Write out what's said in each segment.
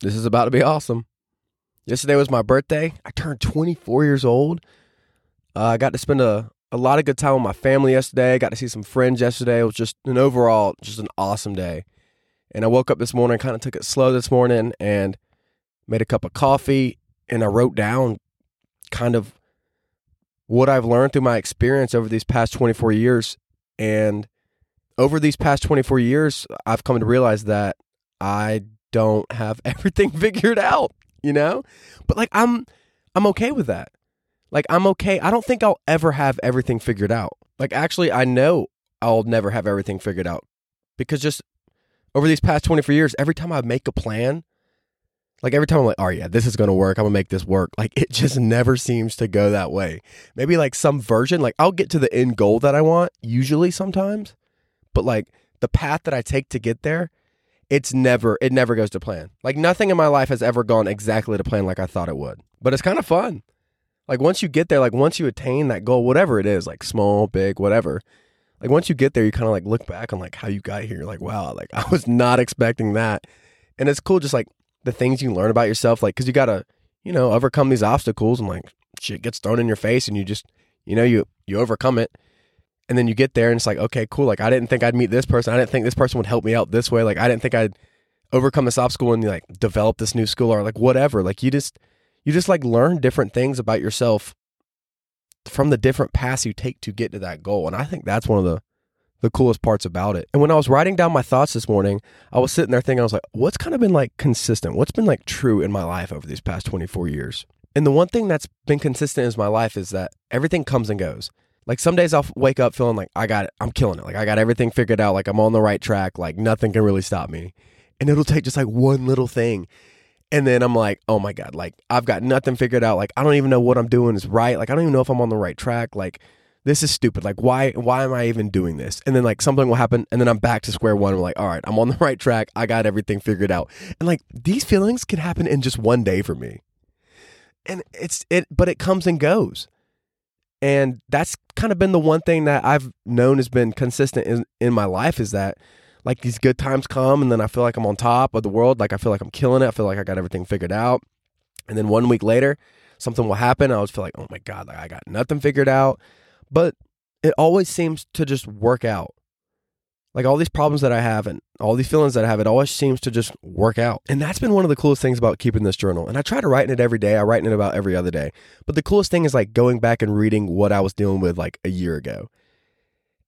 This is about to be awesome. Yesterday was my birthday. I turned 24 years old. Uh, I got to spend a, a lot of good time with my family yesterday. I got to see some friends yesterday. It was just an overall, just an awesome day. And I woke up this morning, kind of took it slow this morning and made a cup of coffee. And I wrote down kind of what I've learned through my experience over these past 24 years. And over these past 24 years, I've come to realize that I don't have everything figured out, you know? But like I'm I'm okay with that. Like I'm okay. I don't think I'll ever have everything figured out. Like actually I know I'll never have everything figured out because just over these past 24 years, every time I make a plan, like every time I'm like, oh yeah, this is gonna work. I'm gonna make this work. Like it just never seems to go that way. Maybe like some version, like I'll get to the end goal that I want, usually sometimes, but like the path that I take to get there, it's never it never goes to plan. Like nothing in my life has ever gone exactly to plan like I thought it would. But it's kind of fun. Like once you get there, like once you attain that goal, whatever it is, like small, big, whatever. Like once you get there, you kind of like look back on like how you got here. Like wow, like I was not expecting that, and it's cool just like the things you learn about yourself, like because you gotta you know overcome these obstacles and like shit gets thrown in your face and you just you know you you overcome it and then you get there and it's like okay cool. Like i didn't think i'd meet this person. I didn't think this person would help me out this way. Like i didn't think i'd overcome this obstacle and like develop this new skill or like whatever. Like you just you just like learn different things about yourself from the different paths you take to get to that goal. And i think that's one of the the coolest parts about it. And when i was writing down my thoughts this morning i was sitting there thinking i was like what's kind of been like consistent? What's been like true in my life over these past 24 years? And the one thing that's been consistent in my life is that everything comes and goes like some days I'll wake up feeling like I got it, I'm killing it. Like I got everything figured out. Like I'm on the right track. Like nothing can really stop me. And it'll take just like one little thing. And then I'm like, oh my God, like I've got nothing figured out. Like I don't even know what I'm doing is right. Like I don't even know if I'm on the right track. Like this is stupid. Like why why am I even doing this? And then like something will happen and then I'm back to square one. I'm like, all right, I'm on the right track. I got everything figured out. And like these feelings can happen in just one day for me. And it's it but it comes and goes. And that's kind of been the one thing that I've known has been consistent in, in my life is that like these good times come and then I feel like I'm on top of the world. Like I feel like I'm killing it. I feel like I got everything figured out. And then one week later, something will happen. I always feel like, oh my God, like I got nothing figured out. But it always seems to just work out. Like all these problems that I have and all these feelings that I have, it always seems to just work out. And that's been one of the coolest things about keeping this journal. And I try to write in it every day. I write in it about every other day. But the coolest thing is like going back and reading what I was dealing with like a year ago.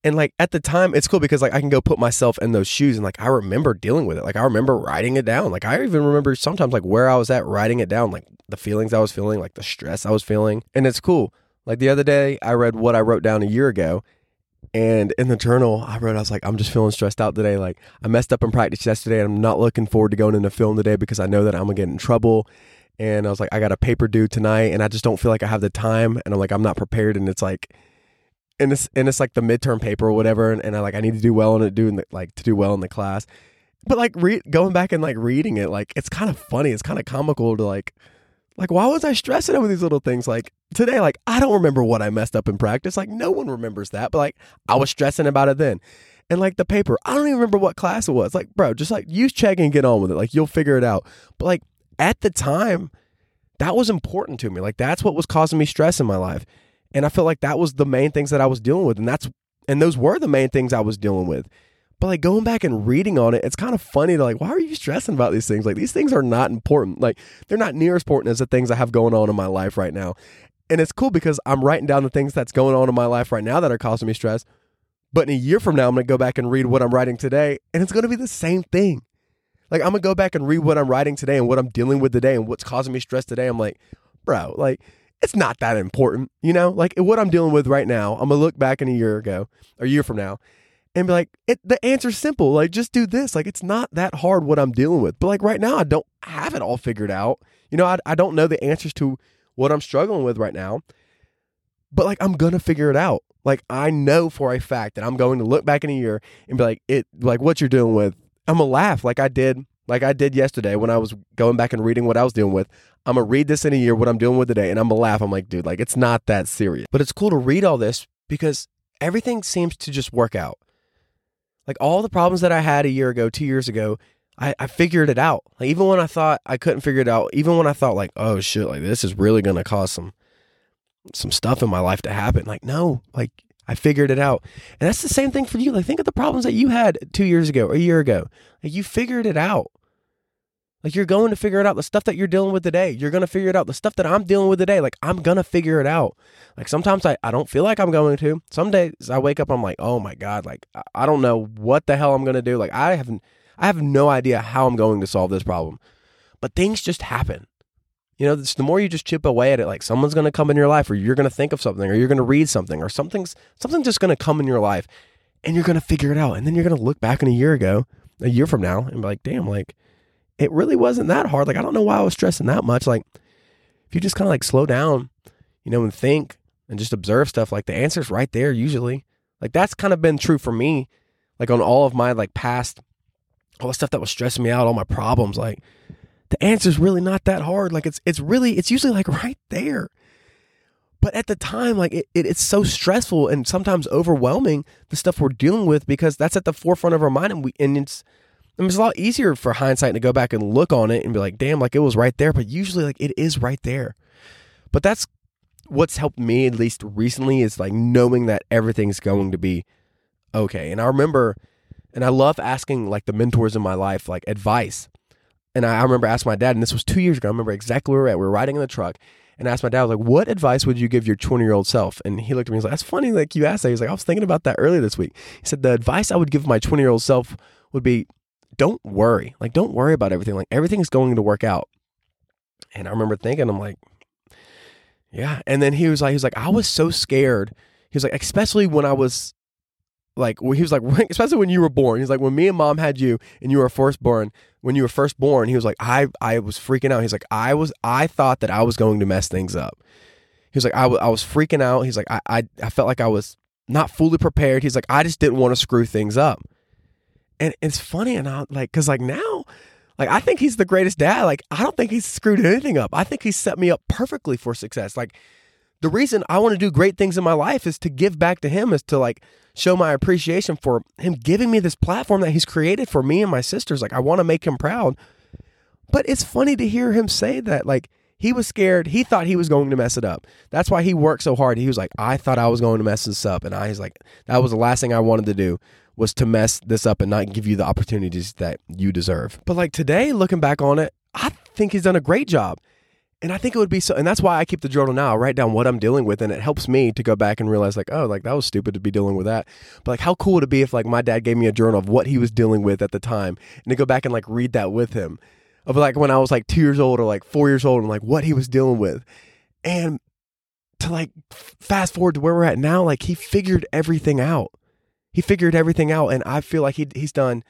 And like at the time, it's cool because like I can go put myself in those shoes and like I remember dealing with it. Like I remember writing it down. Like I even remember sometimes like where I was at writing it down, like the feelings I was feeling, like the stress I was feeling. And it's cool. Like the other day, I read what I wrote down a year ago and in the journal, I wrote, I was like, I'm just feeling stressed out today. Like, I messed up in practice yesterday, and I'm not looking forward to going into film today because I know that I'm gonna get in trouble. And I was like, I got a paper due tonight, and I just don't feel like I have the time. And I'm like, I'm not prepared. And it's like, and it's and it's like the midterm paper or whatever. And, and I like, I need to do well in it, doing like to do well in the class. But like, re- going back and like reading it, like it's kind of funny. It's kind of comical to like like, why was I stressing over these little things? Like today, like I don't remember what I messed up in practice. Like no one remembers that, but like I was stressing about it then. And like the paper, I don't even remember what class it was. Like, bro, just like use check and get on with it. Like you'll figure it out. But like at the time, that was important to me. Like that's what was causing me stress in my life. And I felt like that was the main things that I was dealing with. And that's and those were the main things I was dealing with. But like going back and reading on it, it's kind of funny to like, why are you stressing about these things? Like these things are not important. Like they're not near as important as the things I have going on in my life right now. And it's cool because I'm writing down the things that's going on in my life right now that are causing me stress. But in a year from now, I'm to go back and read what I'm writing today, and it's to be the same thing. Like I'm to go back and read what I'm writing today and what I'm dealing with today and what's causing me stress today. I'm like, bro, like it's not that important, you know? Like what I'm dealing with right now, I'm to look back in a year ago, or a year from now, and be like, it, the answer's simple. Like, just do this. Like, it's not that hard what I'm dealing with. But like right now, I don't have it all figured out. You know, I, I don't know the answers to what I'm struggling with right now. But like, I'm gonna figure it out. Like, I know for a fact that I'm going to look back in a year and be like, it, like what you're dealing with. I'm gonna laugh like I did, like I did yesterday when I was going back and reading what I was dealing with. I'm gonna read this in a year, what I'm dealing with today, and I'm gonna laugh. I'm like, dude, like it's not that serious. But it's cool to read all this because everything seems to just work out. Like all the problems that I had a year ago, two years ago, I, I figured it out. Like even when I thought I couldn't figure it out, even when I thought like, oh shit, like this is really gonna cause some some stuff in my life to happen. Like, no, like I figured it out. And that's the same thing for you. Like think of the problems that you had two years ago or a year ago. Like you figured it out. Like you're going to figure it out. The stuff that you're dealing with today, you're going to figure it out. The stuff that I'm dealing with today, like I'm going to figure it out. Like sometimes I, I don't feel like I'm going to. Some days I wake up, I'm like, oh my God, like I don't know what the hell I'm going to do. Like I haven't, I have no idea how I'm going to solve this problem. But things just happen. You know, the more you just chip away at it, like someone's going to come in your life, or you're going to think of something, or you're going to read something, or something's something's just going to come in your life, and you're going to figure it out, and then you're going to look back in a year ago, a year from now, and be like, damn, like it really wasn't that hard. Like I don't know why I was stressing that much. Like if you just kind of like slow down, you know, and think and just observe stuff, like the answer's right there usually. Like that's kind of been true for me, like on all of my like past, all the stuff that was stressing me out, all my problems. Like the answer's really not that hard. Like it's it's really it's usually like right there. But at the time, like it, it, it's so stressful and sometimes overwhelming the stuff we're dealing with because that's at the forefront of our mind and we and it's I mean, it's a lot easier for hindsight to go back and look on it and be like, damn, like it was right there. But usually, like it is right there. But that's what's helped me, at least recently, is like knowing that everything's going to be okay. And I remember, and I love asking like the mentors in my life, like advice. And I, I remember asking my dad, and this was two years ago. I remember exactly where we were at. We were riding in the truck, and I asked my dad, I was like, what advice would you give your 20 year old self? And he looked at me, and he's like, that's funny, like you asked that. He's like, I was thinking about that earlier this week. He said, the advice I would give my 20 year old self would be don't worry. Like, don't worry about everything. Like, everything's going to work out. And I remember thinking, I'm like, yeah. And then he was like, he was like, I was so scared. He was like, especially when I was like, he was like, especially when you were born. He's like, when me and mom had you and you were first born, when you were first born, he was like, I, I was freaking out. He's like, I was, I thought that I was going to mess things up. He was like, I, w- I was freaking out. He's like, I, I, I felt like I was not fully prepared. He's like, I just didn't want to screw things up and it's funny and I like because like now like I think he's the greatest dad. Like I don't think he's screwed anything up. I think he set me up perfectly for success. Like the reason I want to do great things in my life is to give back to him, is to like show my appreciation for him giving me this platform that he's created for me and my sisters. Like I want to make him proud. But it's funny to hear him say that. Like he was scared. He thought he was going to mess it up. That's why he worked so hard. He was like, I thought I was going to mess this up. And I was like, that was the last thing I wanted to do was to mess this up and not give you the opportunities that you deserve. But like today, looking back on it, I think he's done a great job. And I think it would be so, and that's why I keep the journal now. I write down what I'm dealing with, and it helps me to go back and realize, like, oh, like that was stupid to be dealing with that. But like, how cool would it be if like my dad gave me a journal of what he was dealing with at the time, and to go back and like read that with him, of like when I was like two years old or like four years old, and like what he was dealing with, and to like fast forward to where we're at now, like he figured everything out he figured everything out, and I feel like he he's done.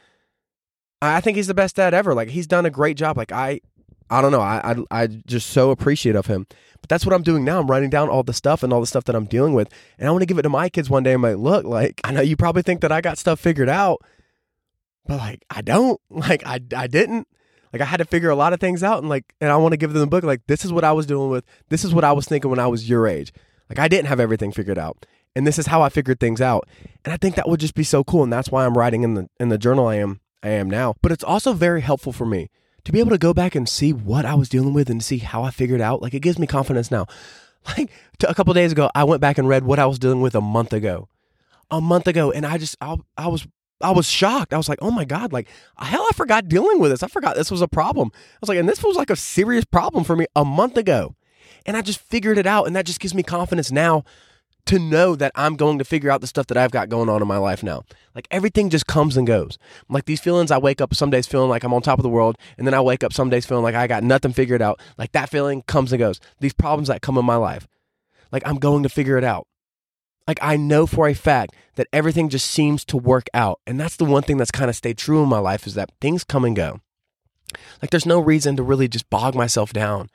I think he's the best dad ever. Like he's done a great job. Like I, I don't know. I I I just so appreciate of him. But that's what I'm doing now. I'm writing down all the stuff and all the stuff that I'm dealing with, and I want to give it to my kids one day. I'm like, look, like I know you probably think that I got stuff figured out, but like I don't. Like I I didn't. Like I had to figure a lot of things out, and like, and I want to give them the book. Like this is what I was dealing with. This is what I was thinking when I was your age. Like I didn't have everything figured out and this is how I figured things out. And I think that would just be so cool. And that's why I'm writing in the in the journal I am I am now. But it's also very helpful for me to be able to go back and see what I was dealing with and see how I figured out. Like it gives me confidence now. Like a couple days ago, I went back and read what I was dealing with a month ago. A month ago, and I just I, I was I was shocked. I was like, oh my God, like, hell, I forgot dealing with this. I forgot this was a problem. I was like, and this was like a serious problem for me a month ago. And I just figured it out. And that just gives me confidence now to know that I'm going to figure out the stuff that I've got going on in my life now. Like everything just comes and goes. Like these feelings, I wake up some days feeling like I'm on top of the world, and then I wake up some days feeling like I got nothing figured out. Like that feeling comes and goes. These problems that come in my life, like I'm going to figure it out. Like I know for a fact that everything just seems to work out. And that's the one thing that's kind of stayed true in my life is that things come and go. Like there's no reason to really just bog myself down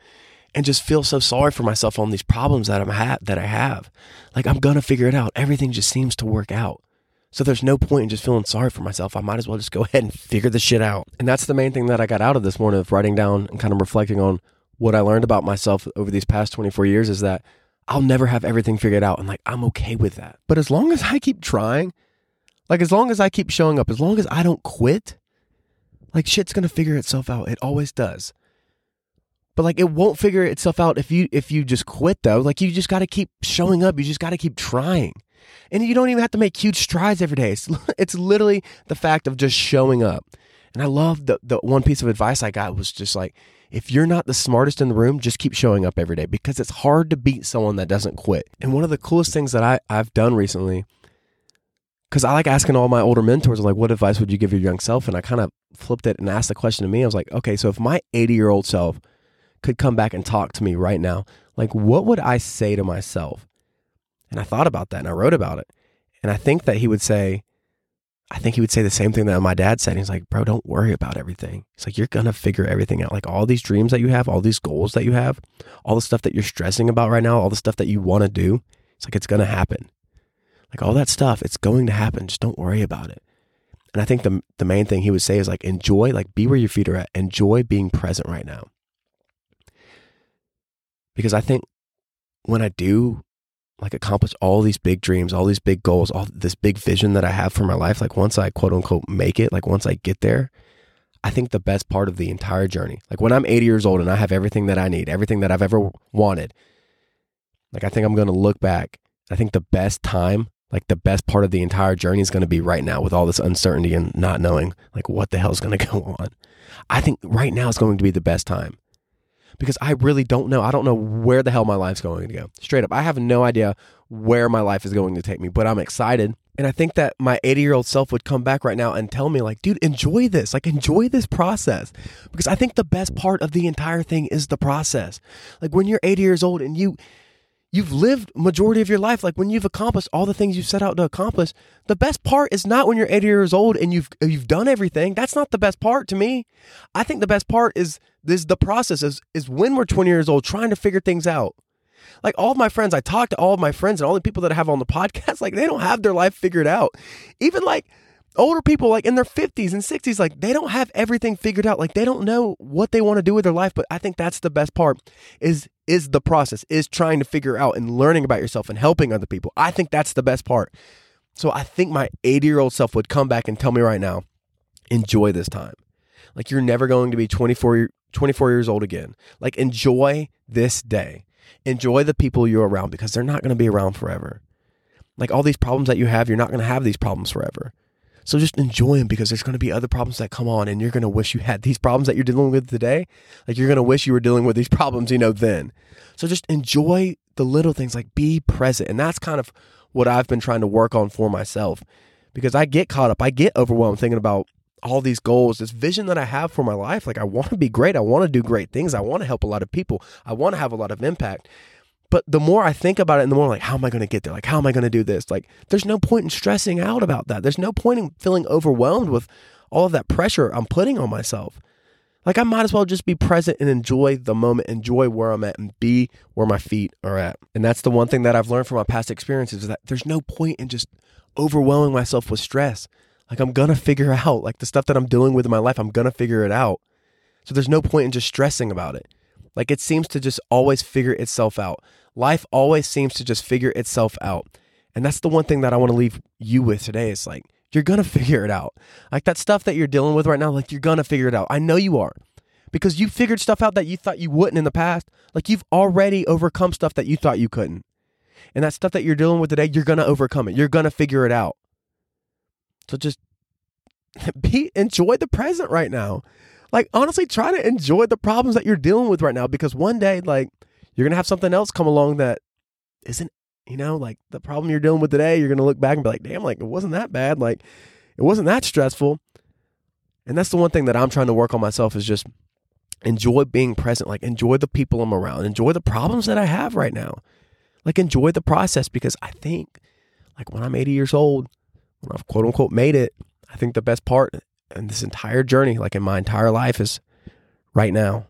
and just feel so sorry for myself on these problems that I'm ha- that I have. Like I'm gonna figure it out. Everything just seems to work out. So there's no point in just feeling sorry for myself. I might as well just go ahead and figure the shit out. And that's the main thing that I got out of this morning of writing down and kind of reflecting on what I learned about myself over these past 24 years is that I'll never have everything figured out. And like, I'm okay with that. But as long as I keep trying, like, as long as I keep showing up, as long as I don't quit, Like shit's gonna figure itself out. It always does. But like it won't figure itself out if you if you just quit though. Like you just got to keep showing up. You just got to keep trying. And you don't even have to make huge strides every day. It's, it's literally the fact of just showing up. And I love the the one piece of advice I got was just like if you're not the smartest in the room, just keep showing up every day because it's hard to beat someone that doesn't quit. And one of the coolest things that I, I've done recently, because I like asking all my older mentors, like, what advice would you give your young self? And I kind of flipped it and asked the question to me. I was like, okay, so if my 80 year old self could come back and talk to me right now, like, what would I say to myself? And I thought about that and I wrote about it. And I think that he would say, I think he would say the same thing that my dad said. He's like, bro, don't worry about everything. He's like, you're going to figure everything out. Like all these dreams that you have, all these goals that you have, all the stuff that you're stressing about right now, all the stuff that you want to do, it's like, it's going to happen. Like all that stuff, it's going to happen. Just don't worry about it. And I think the, the main thing he would say is like, enjoy, like be where your feet are at. Enjoy being present right now. Because I think when I do like accomplish all these big dreams, all these big goals, all this big vision that I have for my life, like once I quote unquote make it, like once I get there, I think the best part of the entire journey, like when I'm 80 years old and I have everything that I need, everything that I've ever wanted, like I think I'm going to look back. I think the best time, like the best part of the entire journey is going to be right now with all this uncertainty and not knowing like what the hell is going to go on. I think right now is going to be the best time because I really don't know. I don't know where the hell my life's going to go. Straight up, I have no idea where my life is going to take me, but I'm excited. And I think that my 80 year old self would come back right now and tell me, like, dude, enjoy this. Like, enjoy this process. Because I think the best part of the entire thing is the process. Like, when you're 80 years old and you, you've lived majority of your life like when you've accomplished all the things you set out to accomplish the best part is not when you're 80 years old and you've you've done everything. That's not the best part to me. I think the best part is this the process is is when we're 20 years old trying to figure things out. Like all of my friends i talk to all of my friends and all the people that i have on the podcast like they don't have their life figured out. Even like older people like in their 50s and 60s like they don't have everything figured out. Like they don't know what they want to do with their life but i think that's the best part is is the process is trying to figure out and learning about yourself and helping other people. I think that's the best part. So i think my 80 year old self would come back and tell me right now enjoy this time. Like you're never going to be 24 24 years old again. Like enjoy this day. Enjoy the people you're around because they're not going to be around forever. Like all these problems that you have you're not going to have these problems forever so just enjoy them because there's going to be other problems that come on and you're going to wish you had these problems that you're dealing with today. Like you're going to wish you were dealing with these problems, you know, then. So just enjoy the little things, like be present. And that's kind of what I've been trying to work on for myself because I get caught up, I get overwhelmed thinking about all these goals, this vision that I have for my life. Like I want to be great. I want to do great things. I want to help a lot of people. I want to have a lot of impact. But the more I think about it, and the more like, how am I going to get there? Like, how am I going to do this? Like, there's no point in stressing out about that. There's no point in feeling overwhelmed with all of that pressure I'm putting on myself. Like, I might as well just be present and enjoy the moment, enjoy where I'm at, and be where my feet are at. And that's the one thing that I've learned from my past experiences is that there's no point in just overwhelming myself with stress. Like, I'm going to figure out, like, the stuff that I'm dealing with in my life, I'm going to figure it out. So there's no point in just stressing about it. Like it seems to just always figure itself out. Life always seems to just figure itself out. And that's the one thing that I want to leave you with today. Is like, you're going to figure it out. Like that stuff that you're dealing with right now, like you're going to figure it out. I know you are because you figured stuff out that you thought you wouldn't in the past. Like you've already overcome stuff that you thought you couldn't. And that stuff that you're dealing with today, you're going to overcome it. You're going to figure it out. So just be enjoy the present right now like honestly try to enjoy the problems that you're dealing with right now because one day like you're gonna have something else come along that isn't you know like the problem you're dealing with today you're gonna look back and be like damn like it wasn't that bad. Like it wasn't that stressful. And that's the one thing that i'm trying to work on myself is just enjoy being present. Like enjoy the people i'm around. Enjoy the problems that i have right now. Like enjoy the process because i think like when i'm 80 years old when i've quote unquote made it i think the best part and this entire journey, like in my entire life, is right now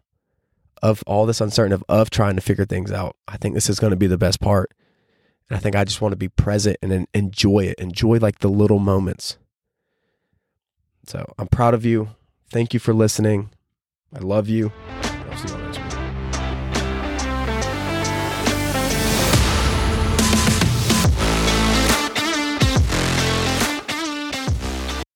of all this uncertainty of, of trying to figure things out. I think this is going to be the best part. And I think I just want to be present and enjoy it, enjoy like the little moments. So I'm proud of you. Thank you for listening. I love you.